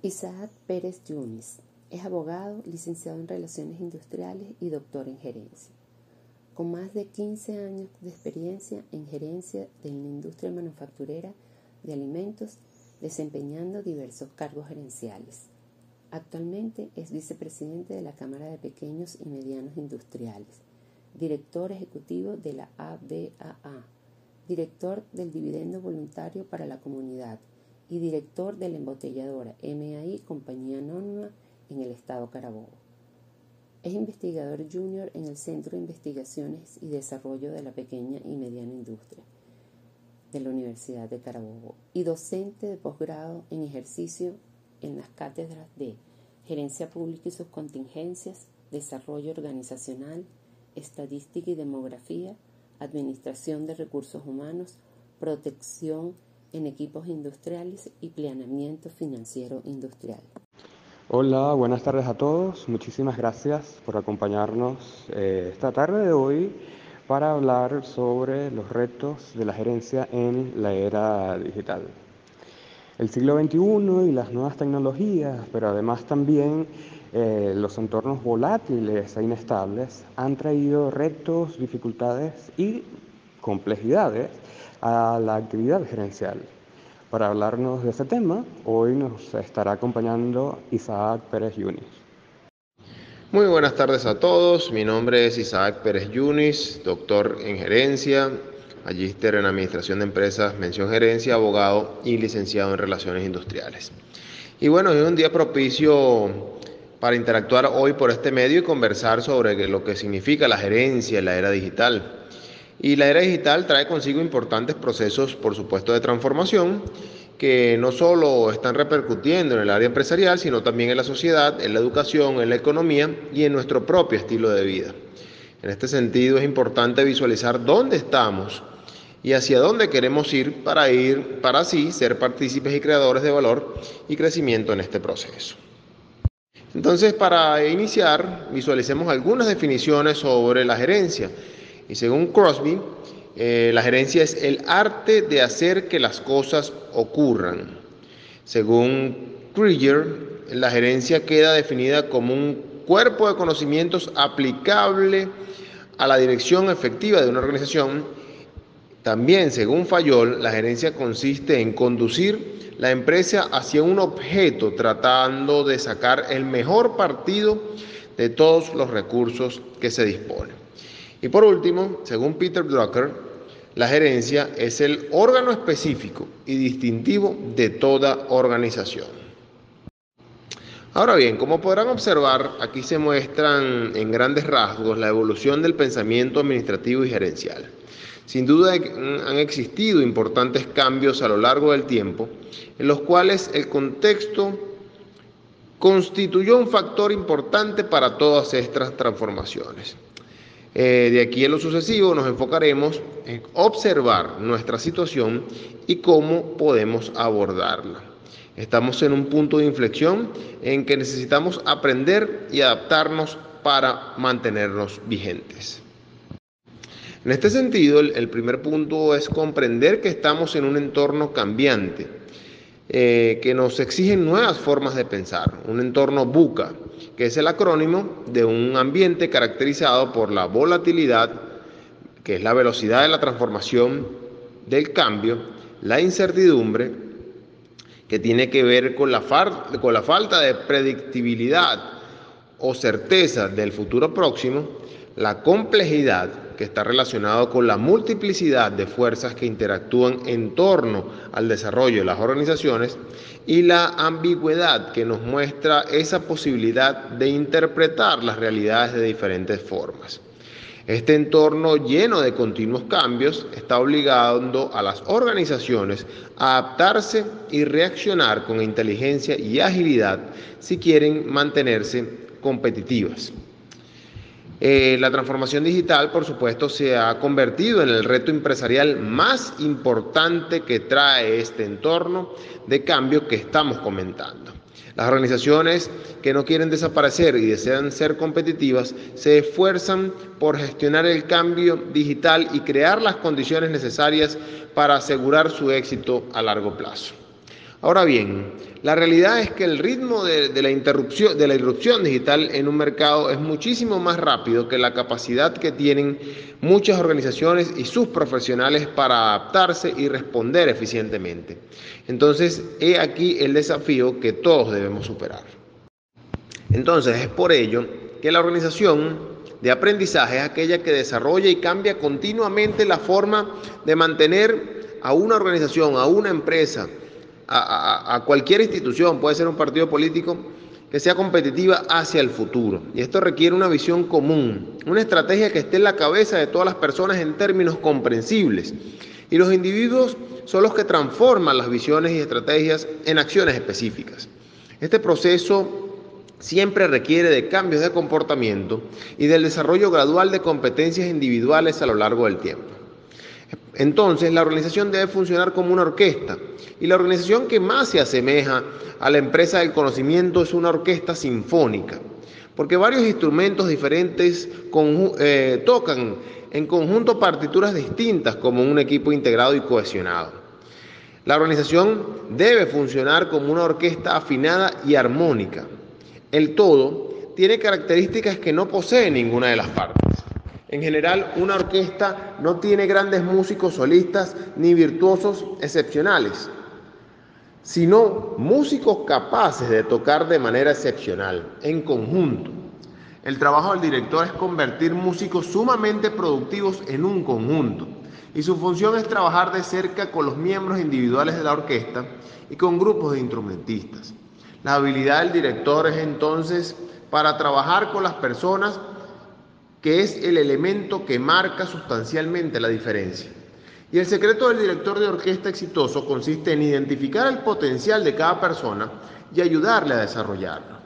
Isaac Pérez Yunis es abogado, licenciado en Relaciones Industriales y doctor en Gerencia. Con más de 15 años de experiencia en gerencia de la industria manufacturera de alimentos, desempeñando diversos cargos gerenciales. Actualmente es vicepresidente de la Cámara de Pequeños y Medianos Industriales, director ejecutivo de la ABAA, director del Dividendo Voluntario para la Comunidad y director de la embotelladora MAI Compañía Anónima en el Estado Carabobo. Es investigador junior en el Centro de Investigaciones y Desarrollo de la Pequeña y Mediana Industria de la Universidad de Carabobo y docente de posgrado en ejercicio en las cátedras de Gerencia Pública y sus contingencias, Desarrollo Organizacional, Estadística y Demografía, Administración de Recursos Humanos, Protección en Equipos Industriales y Planeamiento Financiero Industrial. Hola, buenas tardes a todos. Muchísimas gracias por acompañarnos eh, esta tarde de hoy para hablar sobre los retos de la gerencia en la era digital. El siglo XXI y las nuevas tecnologías, pero además también eh, los entornos volátiles e inestables han traído retos, dificultades y complejidades a la actividad gerencial. Para hablarnos de este tema, hoy nos estará acompañando Isaac Pérez Yunis. Muy buenas tardes a todos, mi nombre es Isaac Pérez Yunis, doctor en gerencia, magíster en administración de empresas, mención gerencia, abogado y licenciado en relaciones industriales. Y bueno, es un día propicio para interactuar hoy por este medio y conversar sobre lo que significa la gerencia en la era digital. Y la era digital trae consigo importantes procesos, por supuesto, de transformación que no solo están repercutiendo en el área empresarial, sino también en la sociedad, en la educación, en la economía y en nuestro propio estilo de vida. En este sentido es importante visualizar dónde estamos y hacia dónde queremos ir para ir para así ser partícipes y creadores de valor y crecimiento en este proceso. Entonces, para iniciar, visualicemos algunas definiciones sobre la gerencia y según Crosby, eh, la gerencia es el arte de hacer que las cosas ocurran. Según Krieger, la gerencia queda definida como un cuerpo de conocimientos aplicable a la dirección efectiva de una organización. También, según Fayol, la gerencia consiste en conducir la empresa hacia un objeto tratando de sacar el mejor partido de todos los recursos que se disponen. Y por último, según Peter Drucker, la gerencia es el órgano específico y distintivo de toda organización. Ahora bien, como podrán observar, aquí se muestran en grandes rasgos la evolución del pensamiento administrativo y gerencial. Sin duda han existido importantes cambios a lo largo del tiempo, en los cuales el contexto constituyó un factor importante para todas estas transformaciones. Eh, de aquí en lo sucesivo nos enfocaremos en observar nuestra situación y cómo podemos abordarla. Estamos en un punto de inflexión en que necesitamos aprender y adaptarnos para mantenernos vigentes. En este sentido, el primer punto es comprender que estamos en un entorno cambiante, eh, que nos exigen nuevas formas de pensar, un entorno buca, que es el acrónimo de un ambiente caracterizado por la volatilidad, que es la velocidad de la transformación del cambio, la incertidumbre, que tiene que ver con la, con la falta de predictibilidad o certeza del futuro próximo, la complejidad, que está relacionado con la multiplicidad de fuerzas que interactúan en torno al desarrollo de las organizaciones y la ambigüedad que nos muestra esa posibilidad de interpretar las realidades de diferentes formas. Este entorno lleno de continuos cambios está obligando a las organizaciones a adaptarse y reaccionar con inteligencia y agilidad si quieren mantenerse competitivas. Eh, la transformación digital, por supuesto, se ha convertido en el reto empresarial más importante que trae este entorno de cambio que estamos comentando. Las organizaciones que no quieren desaparecer y desean ser competitivas se esfuerzan por gestionar el cambio digital y crear las condiciones necesarias para asegurar su éxito a largo plazo. Ahora bien, la realidad es que el ritmo de, la interrupción, de la irrupción digital en un mercado es muchísimo más rápido que la capacidad que tienen muchas organizaciones y sus profesionales para adaptarse y responder eficientemente. Entonces, he aquí el desafío que todos debemos superar. Entonces, es por ello que la organización de aprendizaje es aquella que desarrolla y cambia continuamente la forma de mantener a una organización, a una empresa, a, cualquier institución, puede ser un partido político, que sea competitiva hacia el futuro. Y esto requiere una visión común, una estrategia que esté en la cabeza de todas las personas en términos comprensibles. Y los individuos son los que transforman las visiones y estrategias en acciones específicas. Este proceso siempre requiere de cambios de comportamiento y del desarrollo gradual de competencias individuales a lo largo del tiempo. Entonces, la organización debe funcionar como una orquesta y la organización que más se asemeja a la empresa del conocimiento es una orquesta sinfónica, porque varios instrumentos diferentes eh, tocan en conjunto partituras distintas como un equipo integrado y cohesionado. La organización debe funcionar como una orquesta afinada y armónica. El todo tiene características que no posee ninguna de las partes. En general, una orquesta no tiene grandes músicos solistas ni virtuosos excepcionales, sino músicos capaces de tocar de manera excepcional, en conjunto. El trabajo del director es convertir músicos sumamente productivos en un conjunto, y su función es trabajar de cerca con los miembros individuales de la orquesta y con grupos de instrumentistas. La habilidad del director es entonces para trabajar con las personas que es el elemento que marca sustancialmente la diferencia. Y el secreto del director de orquesta exitoso consiste en identificar el potencial de cada persona y ayudarle a desarrollarlo.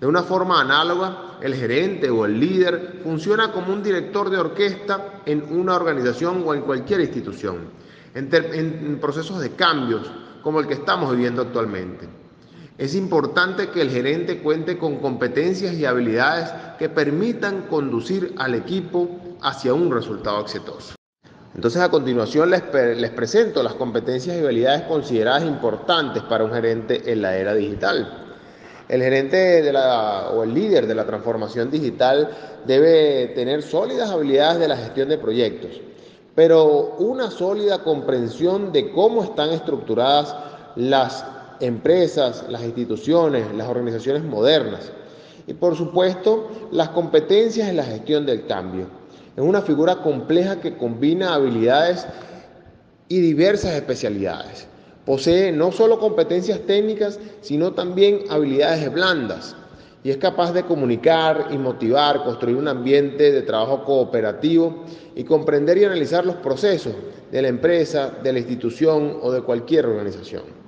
De una forma análoga, el gerente o el líder funciona como un director de orquesta en una organización o en cualquier institución, en, en procesos de cambios como el que estamos viviendo actualmente. Es importante que el gerente cuente con competencias y habilidades que permitan conducir al equipo hacia un resultado exitoso. Entonces a continuación les, presento las competencias y habilidades consideradas importantes para un gerente en la era digital. El gerente o el líder de la transformación digital debe tener sólidas habilidades de la gestión de proyectos, pero una sólida comprensión de cómo están estructuradas las empresas, las instituciones, las organizaciones modernas. Y por supuesto, las competencias en la gestión del cambio. Es una figura compleja que combina habilidades y diversas especialidades. Posee no solo competencias técnicas, sino también habilidades blandas. Y es capaz de comunicar y motivar, construir un ambiente de trabajo cooperativo y comprender y analizar los procesos de la empresa, de la institución o de cualquier organización.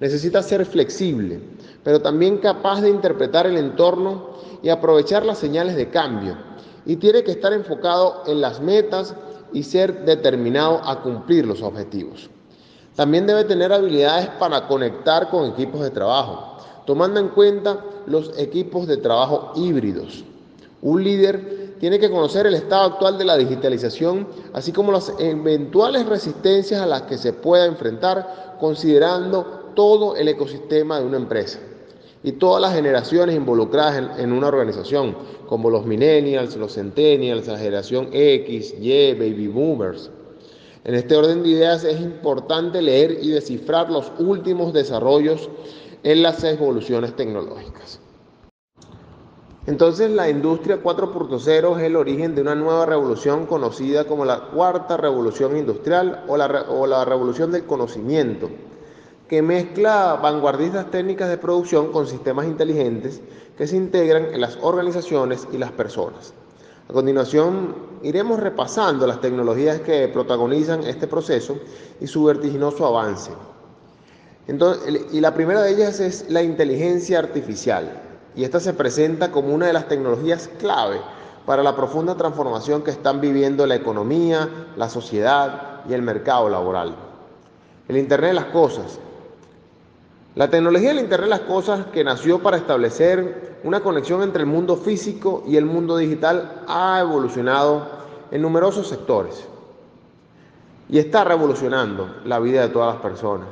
Necesita ser flexible, pero también capaz de interpretar el entorno y aprovechar las señales de cambio. Y tiene que estar enfocado en las metas y ser determinado a cumplir los objetivos. También debe tener habilidades para conectar con equipos de trabajo, tomando en cuenta los equipos de trabajo híbridos. Un líder tiene que conocer el estado actual de la digitalización, así como las eventuales resistencias a las que se pueda enfrentar, considerando todo el ecosistema de una empresa y todas las generaciones involucradas en, una organización, como los millennials, los centennials, la generación X, Y, baby boomers. En este orden de ideas es importante leer y descifrar los últimos desarrollos en las evoluciones tecnológicas. Entonces la industria 4.0 es el origen de una nueva revolución conocida como la cuarta revolución industrial o la, revolución del conocimiento que mezcla vanguardistas técnicas de producción con sistemas inteligentes que se integran en las organizaciones y las personas. A continuación, iremos repasando las tecnologías que protagonizan este proceso y su vertiginoso avance. y la primera de ellas es la inteligencia artificial, y esta se presenta como una de las tecnologías clave para la profunda transformación que están viviendo la economía, la sociedad y el mercado laboral. El Internet de las Cosas la tecnología del Internet de las Cosas, que nació para establecer una conexión entre el mundo físico y el mundo digital, ha evolucionado en numerosos sectores y está revolucionando la vida de todas las personas.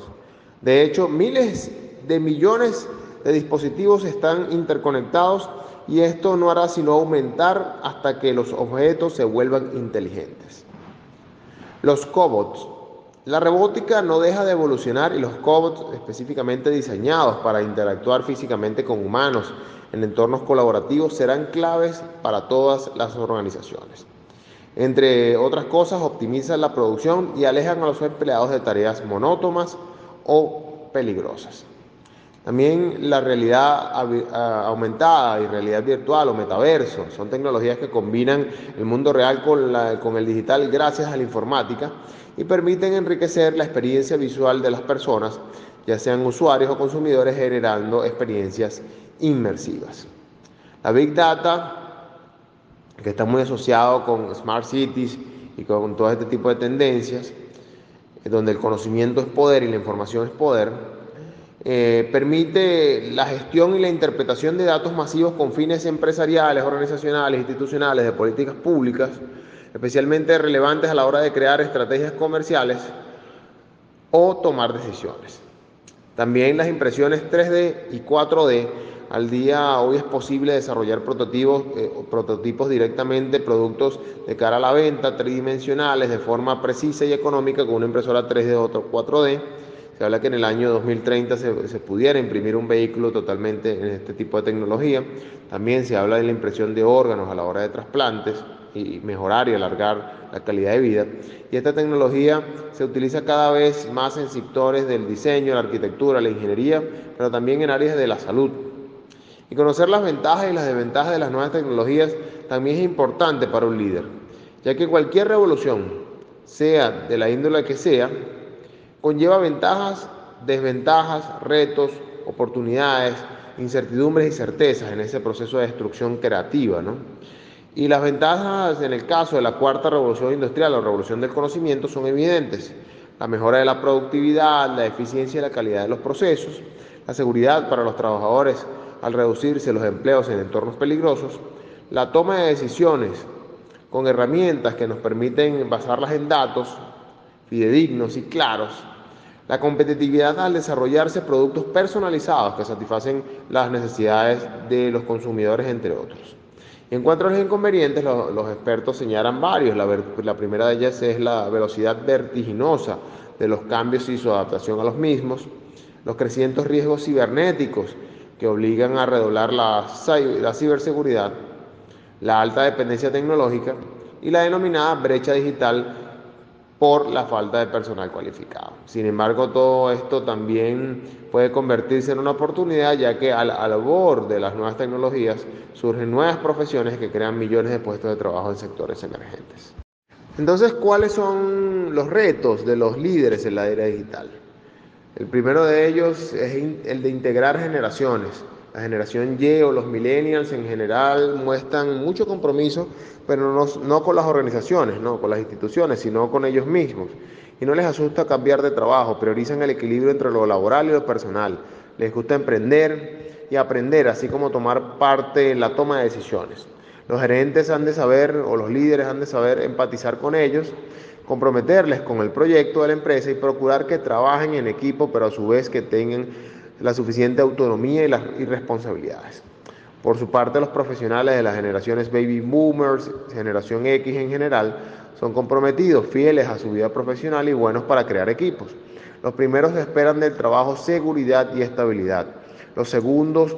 De hecho, miles de millones de dispositivos están interconectados y esto no hará sino aumentar hasta que los objetos se vuelvan inteligentes. Los cobots. La robótica no deja de evolucionar y los cobots específicamente diseñados para interactuar físicamente con humanos en entornos colaborativos serán claves para todas las organizaciones. Entre otras cosas, optimizan la producción y alejan a los empleados de tareas monótonas o peligrosas. También la realidad aumentada y realidad virtual o metaverso son tecnologías que combinan el mundo real con, con, el digital gracias a la informática y permiten enriquecer la experiencia visual de las personas, ya sean usuarios o consumidores, generando experiencias inmersivas. La Big Data, que está muy asociado con Smart Cities y con todo este tipo de tendencias, donde el conocimiento es poder y la información es poder, eh, permite la gestión y la interpretación de datos masivos con fines empresariales, organizacionales, institucionales, de políticas públicas, especialmente relevantes a la hora de crear estrategias comerciales o tomar decisiones. También las impresiones 3D y 4D. Al día hoy es posible desarrollar prototipos, eh, prototipos directamente, productos de cara a la venta, tridimensionales, de forma precisa y económica con una impresora 3D o 4D se habla que en el año 2030 se, pudiera imprimir un vehículo totalmente en este tipo de tecnología. También se habla de la impresión de órganos a la hora de trasplantes y mejorar y alargar la calidad de vida. Y esta tecnología se utiliza cada vez más en sectores del diseño, la arquitectura, la ingeniería, pero también en áreas de la salud. Y conocer las ventajas y las desventajas de las nuevas tecnologías también es importante para un líder, ya que cualquier revolución, sea de la índole que sea, conlleva ventajas, desventajas, retos, oportunidades, incertidumbres y certezas en ese proceso de destrucción creativa. ¿no? Y las ventajas en el caso de la cuarta revolución industrial o revolución del conocimiento son evidentes. La mejora de la productividad, la eficiencia y la calidad de los procesos, la seguridad para los trabajadores al reducirse los empleos en entornos peligrosos, la toma de decisiones con herramientas que nos permiten basarlas en datos, fidedignos y claros, la competitividad al desarrollarse productos personalizados que satisfacen las necesidades de los consumidores, entre otros. En cuanto a los inconvenientes, los, expertos señalan varios. La, la, primera de ellas es la velocidad vertiginosa de los cambios y su adaptación a los mismos, los crecientes riesgos cibernéticos que obligan a redoblar la, la ciberseguridad, la alta dependencia tecnológica y la denominada brecha digital por la falta de personal cualificado. Sin embargo, todo esto también puede convertirse en una oportunidad, ya que al, labor de las nuevas tecnologías surgen nuevas profesiones que crean millones de puestos de trabajo en sectores emergentes. Entonces, ¿cuáles son los retos de los líderes en la era digital? El primero de ellos es el de integrar generaciones la generación Y o los millennials en general muestran mucho compromiso, pero no, no, con las organizaciones, no con las instituciones, sino con ellos mismos. Y no les asusta cambiar de trabajo, priorizan el equilibrio entre lo laboral y lo personal. Les gusta emprender y aprender, así como tomar parte en la toma de decisiones. Los gerentes han de saber, o los líderes han de saber empatizar con ellos, comprometerles con el proyecto de la empresa y procurar que trabajen en equipo, pero a su vez que tengan la suficiente autonomía y las responsabilidades. Por su parte, los profesionales de las generaciones baby boomers, generación X en general, son comprometidos, fieles a su vida profesional y buenos para crear equipos. Los primeros esperan del trabajo seguridad y estabilidad. Los segundos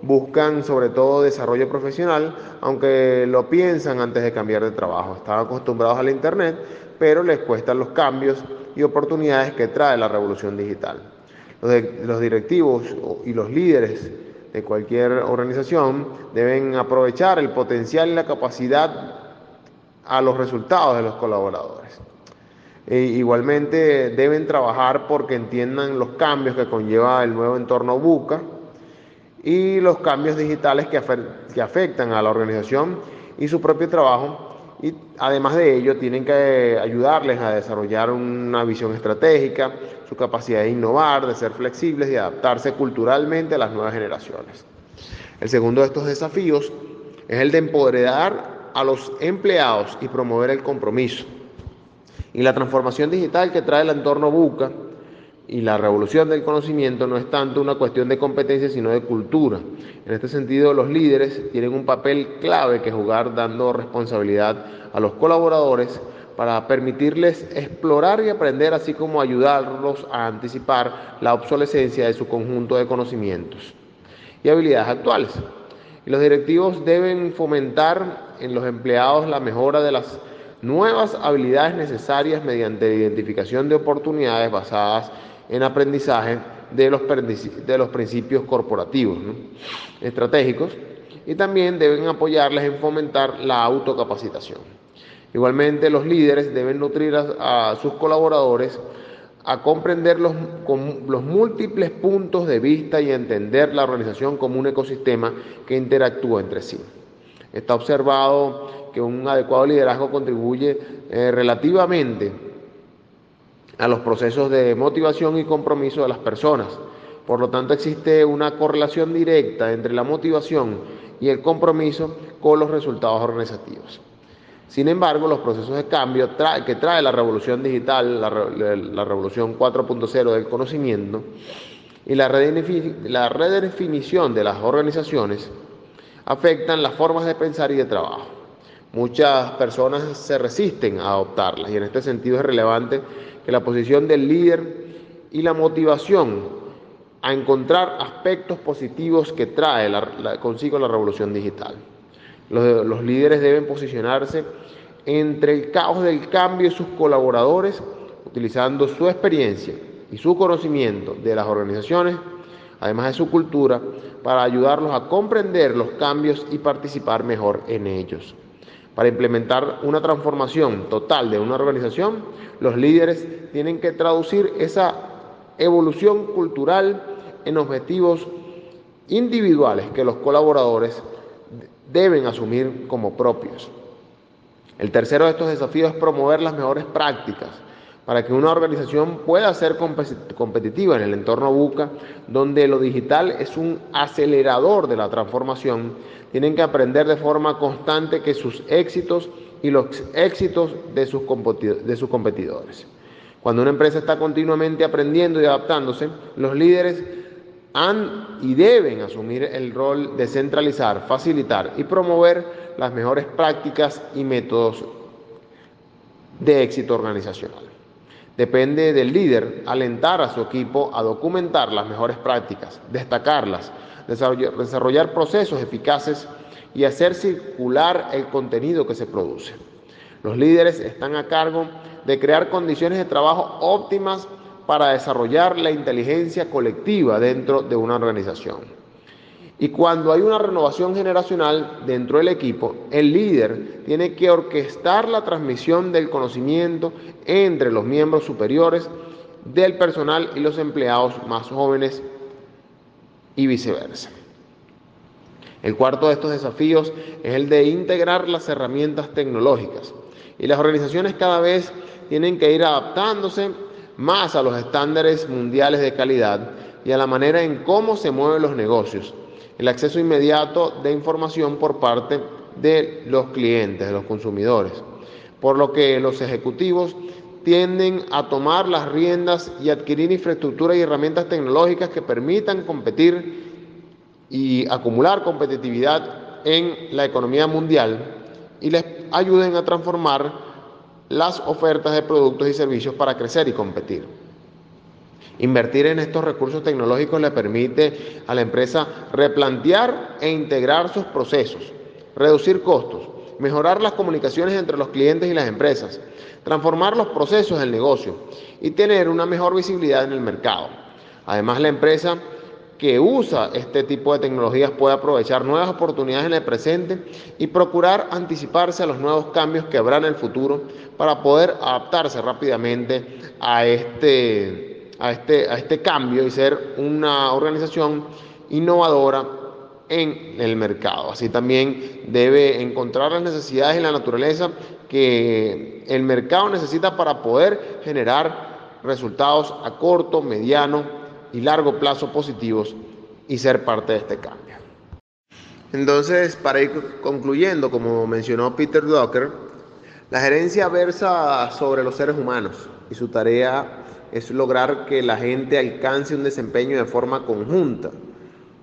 buscan sobre todo desarrollo profesional, aunque lo piensan antes de cambiar de trabajo. Están acostumbrados al Internet, pero les cuestan los cambios y oportunidades que trae la revolución digital. Los, directivos y los líderes de cualquier organización deben aprovechar el potencial y la capacidad a los resultados de los colaboradores. E igualmente deben trabajar porque entiendan los cambios que conlleva el nuevo entorno BUCA y los cambios digitales que, afectan a la organización y su propio trabajo además de ello tienen que ayudarles a desarrollar una visión estratégica, su capacidad de innovar, de ser flexibles y adaptarse culturalmente a las nuevas generaciones. El segundo de estos desafíos es el de empoderar a los empleados y promover el compromiso. Y la transformación digital que trae el entorno BUCA y la revolución del conocimiento no es tanto una cuestión de competencia, sino de cultura. En este sentido, los líderes tienen un papel clave que jugar dando responsabilidad a los colaboradores para permitirles explorar y aprender, así como ayudarlos a anticipar la obsolescencia de su conjunto de conocimientos y habilidades actuales. Y los directivos deben fomentar en los empleados la mejora de las nuevas habilidades necesarias mediante la identificación de oportunidades basadas en aprendizaje de los, de los principios corporativos estratégicos y también deben apoyarles en fomentar la autocapacitación. Igualmente, los líderes deben nutrir a, sus colaboradores a comprender los, los, múltiples puntos de vista y entender la organización como un ecosistema que interactúa entre sí. Está observado que un adecuado liderazgo contribuye eh, relativamente a los procesos de motivación y compromiso de las personas. Por lo tanto, existe una correlación directa entre la motivación y el compromiso con los resultados organizativos. Sin embargo, los procesos de cambio que trae la revolución digital, la, revolución 4.0 del conocimiento y la, la redefinición de las organizaciones afectan las formas de pensar y de trabajo. Muchas personas se resisten a adoptarlas y en este sentido es relevante que la posición del líder y la motivación a encontrar aspectos positivos que trae consigo la revolución digital. Los líderes deben posicionarse entre el caos del cambio y sus colaboradores, utilizando su experiencia y su conocimiento de las organizaciones, además de su cultura, para ayudarlos a comprender los cambios y participar mejor en ellos. Para implementar una transformación total de una organización, los líderes tienen que traducir esa evolución cultural en objetivos individuales que los colaboradores deben asumir como propios. El tercero de estos desafíos es promover las mejores prácticas para que una organización pueda ser competitiva en el entorno buca, donde lo digital es un acelerador de la transformación, tienen que aprender de forma constante que sus éxitos y los éxitos de sus, de sus competidores. Cuando una empresa está continuamente aprendiendo y adaptándose, los líderes han y deben asumir el rol de centralizar, facilitar y promover las mejores prácticas y métodos de éxito organizacional. Depende del líder alentar a su equipo a documentar las mejores prácticas, destacarlas, desarrollar procesos eficaces y hacer circular el contenido que se produce. Los líderes están a cargo de crear condiciones de trabajo óptimas para desarrollar la inteligencia colectiva dentro de una organización. Y cuando hay una renovación generacional dentro del equipo, el líder tiene que orquestar la transmisión del conocimiento entre los miembros superiores del personal y los empleados más jóvenes y viceversa. El cuarto de estos desafíos es el de integrar las herramientas tecnológicas. Y las organizaciones cada vez tienen que ir adaptándose más a los estándares mundiales de calidad y a la manera en cómo se mueven los negocios el acceso inmediato de información por parte de los clientes, de los consumidores. Por lo que los ejecutivos tienden a tomar las riendas y adquirir infraestructura y herramientas tecnológicas que permitan competir y acumular competitividad en la economía mundial y les ayuden a transformar las ofertas de productos y servicios para crecer y competir. Invertir en estos recursos tecnológicos le permite a la empresa replantear e integrar sus procesos, reducir costos, mejorar las comunicaciones entre los clientes y las empresas, transformar los procesos del negocio y tener una mejor visibilidad en el mercado. Además, la empresa que usa este tipo de tecnologías puede aprovechar nuevas oportunidades en el presente y procurar anticiparse a los nuevos cambios que habrá en el futuro para poder adaptarse rápidamente a este a este, a este cambio y ser una organización innovadora en el mercado. Así también debe encontrar las necesidades en la naturaleza que el mercado necesita para poder generar resultados a corto, mediano y largo plazo positivos y ser parte de este cambio. Entonces, para ir concluyendo, como mencionó Peter Drucker, la gerencia versa sobre los seres humanos y su tarea es lograr que la gente alcance un desempeño de forma conjunta,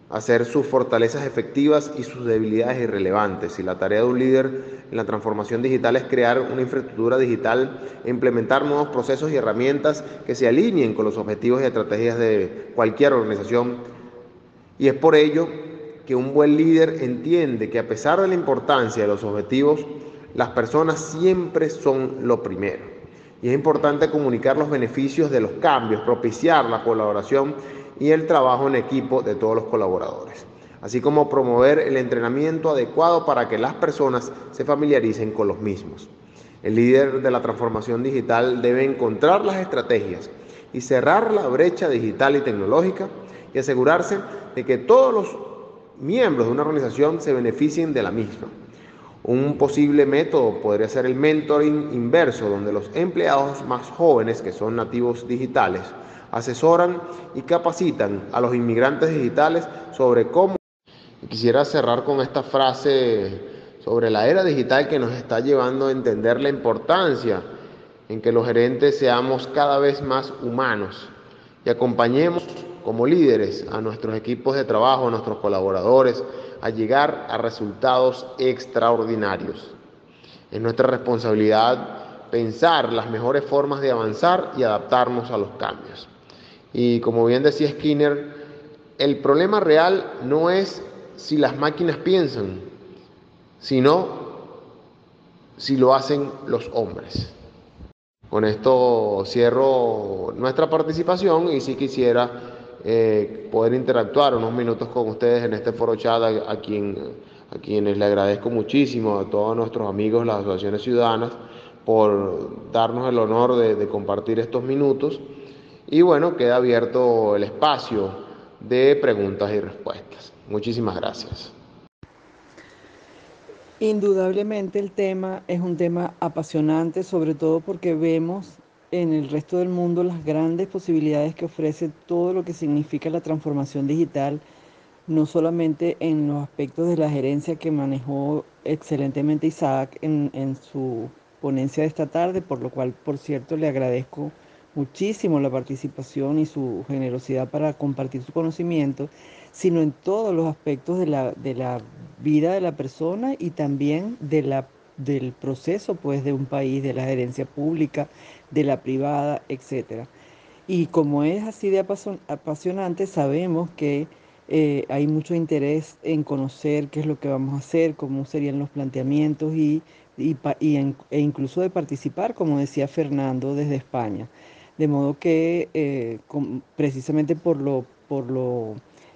hacer sus fortalezas efectivas y sus debilidades irrelevantes. Y la tarea de un líder en la transformación digital es crear una infraestructura digital e implementar nuevos procesos y herramientas que se alineen con los objetivos y estrategias de cualquier organización. Y es por ello que un buen líder entiende que a pesar de la importancia de los objetivos, las personas siempre son lo primero. Y es importante comunicar los beneficios de los cambios, propiciar la colaboración y el trabajo en equipo de todos los colaboradores, así como promover el entrenamiento adecuado para que las personas se familiaricen con los mismos. El líder de la transformación digital debe encontrar las estrategias y cerrar la brecha digital y tecnológica y asegurarse de que todos los miembros de una organización se beneficien de la misma. Un posible método podría ser el mentoring inverso, donde los empleados más jóvenes, que son nativos digitales, asesoran y capacitan a los inmigrantes digitales sobre cómo... Quisiera cerrar con esta frase sobre la era digital que nos está llevando a entender la importancia en que los gerentes seamos cada vez más humanos y acompañemos como líderes a nuestros equipos de trabajo, a nuestros colaboradores, a llegar a resultados extraordinarios. Es nuestra responsabilidad pensar las mejores formas de avanzar y adaptarnos a los cambios. Y como bien decía Skinner, el problema real no es si las máquinas piensan, sino si lo hacen los hombres. Con esto cierro nuestra participación y si quisiera eh, poder interactuar unos minutos con ustedes en este foro chat, a, quien, a quienes le agradezco muchísimo, a todos nuestros amigos, las asociaciones ciudadanas, por darnos el honor de compartir estos minutos. Y bueno, queda abierto el espacio de preguntas y respuestas. Muchísimas gracias. Indudablemente el tema es un tema apasionante, sobre todo porque vemos en el resto del mundo las grandes posibilidades que ofrece todo lo que significa la transformación digital, no solamente en los aspectos de la gerencia que manejó excelentemente Isaac en, en su ponencia de esta tarde, por lo cual, por cierto, le agradezco muchísimo la participación y su generosidad para compartir su conocimiento, sino en todos los aspectos de la, de la vida de la persona y también de la, del proceso pues, de un país, de la gerencia pública, de la privada, etc. Y como es así de apasionante, sabemos que eh, hay mucho interés en conocer qué es lo que vamos a hacer, cómo serían los planteamientos y, y, e incluso de participar, como decía Fernando, desde España. De modo que eh, precisamente por lo, por lo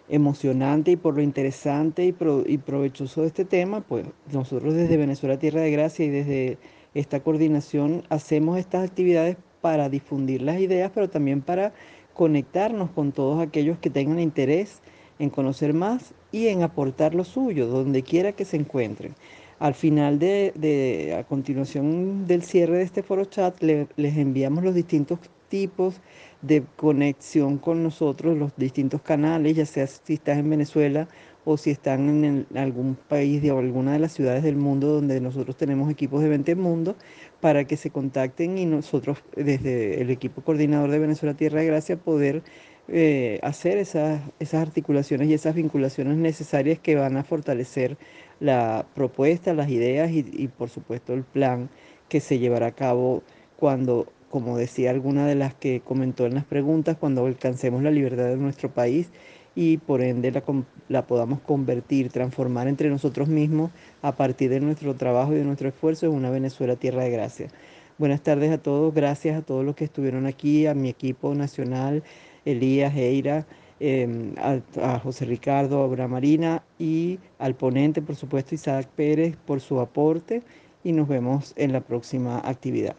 emocionante y por lo interesante y, y provechoso de este tema, pues nosotros desde Venezuela Tierra de Gracia y desde esta coordinación hacemos estas actividades para difundir las ideas, pero también para conectarnos con todos aquellos que tengan interés en conocer más y en aportar lo suyo, donde quiera que se encuentren. Al final de, a continuación del cierre de este foro chat, les enviamos los distintos tipos de conexión con nosotros, los distintos canales, ya sea si estás en Venezuela o si están en, algún país de alguna de las ciudades del mundo donde nosotros tenemos equipos de 20 Mundo, para que se contacten y nosotros desde el equipo coordinador de Venezuela Tierra de Gracia poder eh, hacer esas, esas articulaciones y esas vinculaciones necesarias que van a fortalecer la propuesta, las ideas y, y por supuesto el plan que se llevará a cabo cuando como decía alguna de las que comentó en las preguntas, cuando alcancemos la libertad de nuestro país y por ende la, podamos convertir, transformar entre nosotros mismos a partir de nuestro trabajo y de nuestro esfuerzo en una Venezuela tierra de gracia. Buenas tardes a todos, gracias a todos los que estuvieron aquí, a mi equipo nacional, Elías, Eira, em, a, José Ricardo, a Marina y al ponente, por supuesto, Isaac Pérez, por su aporte y nos vemos en la próxima actividad.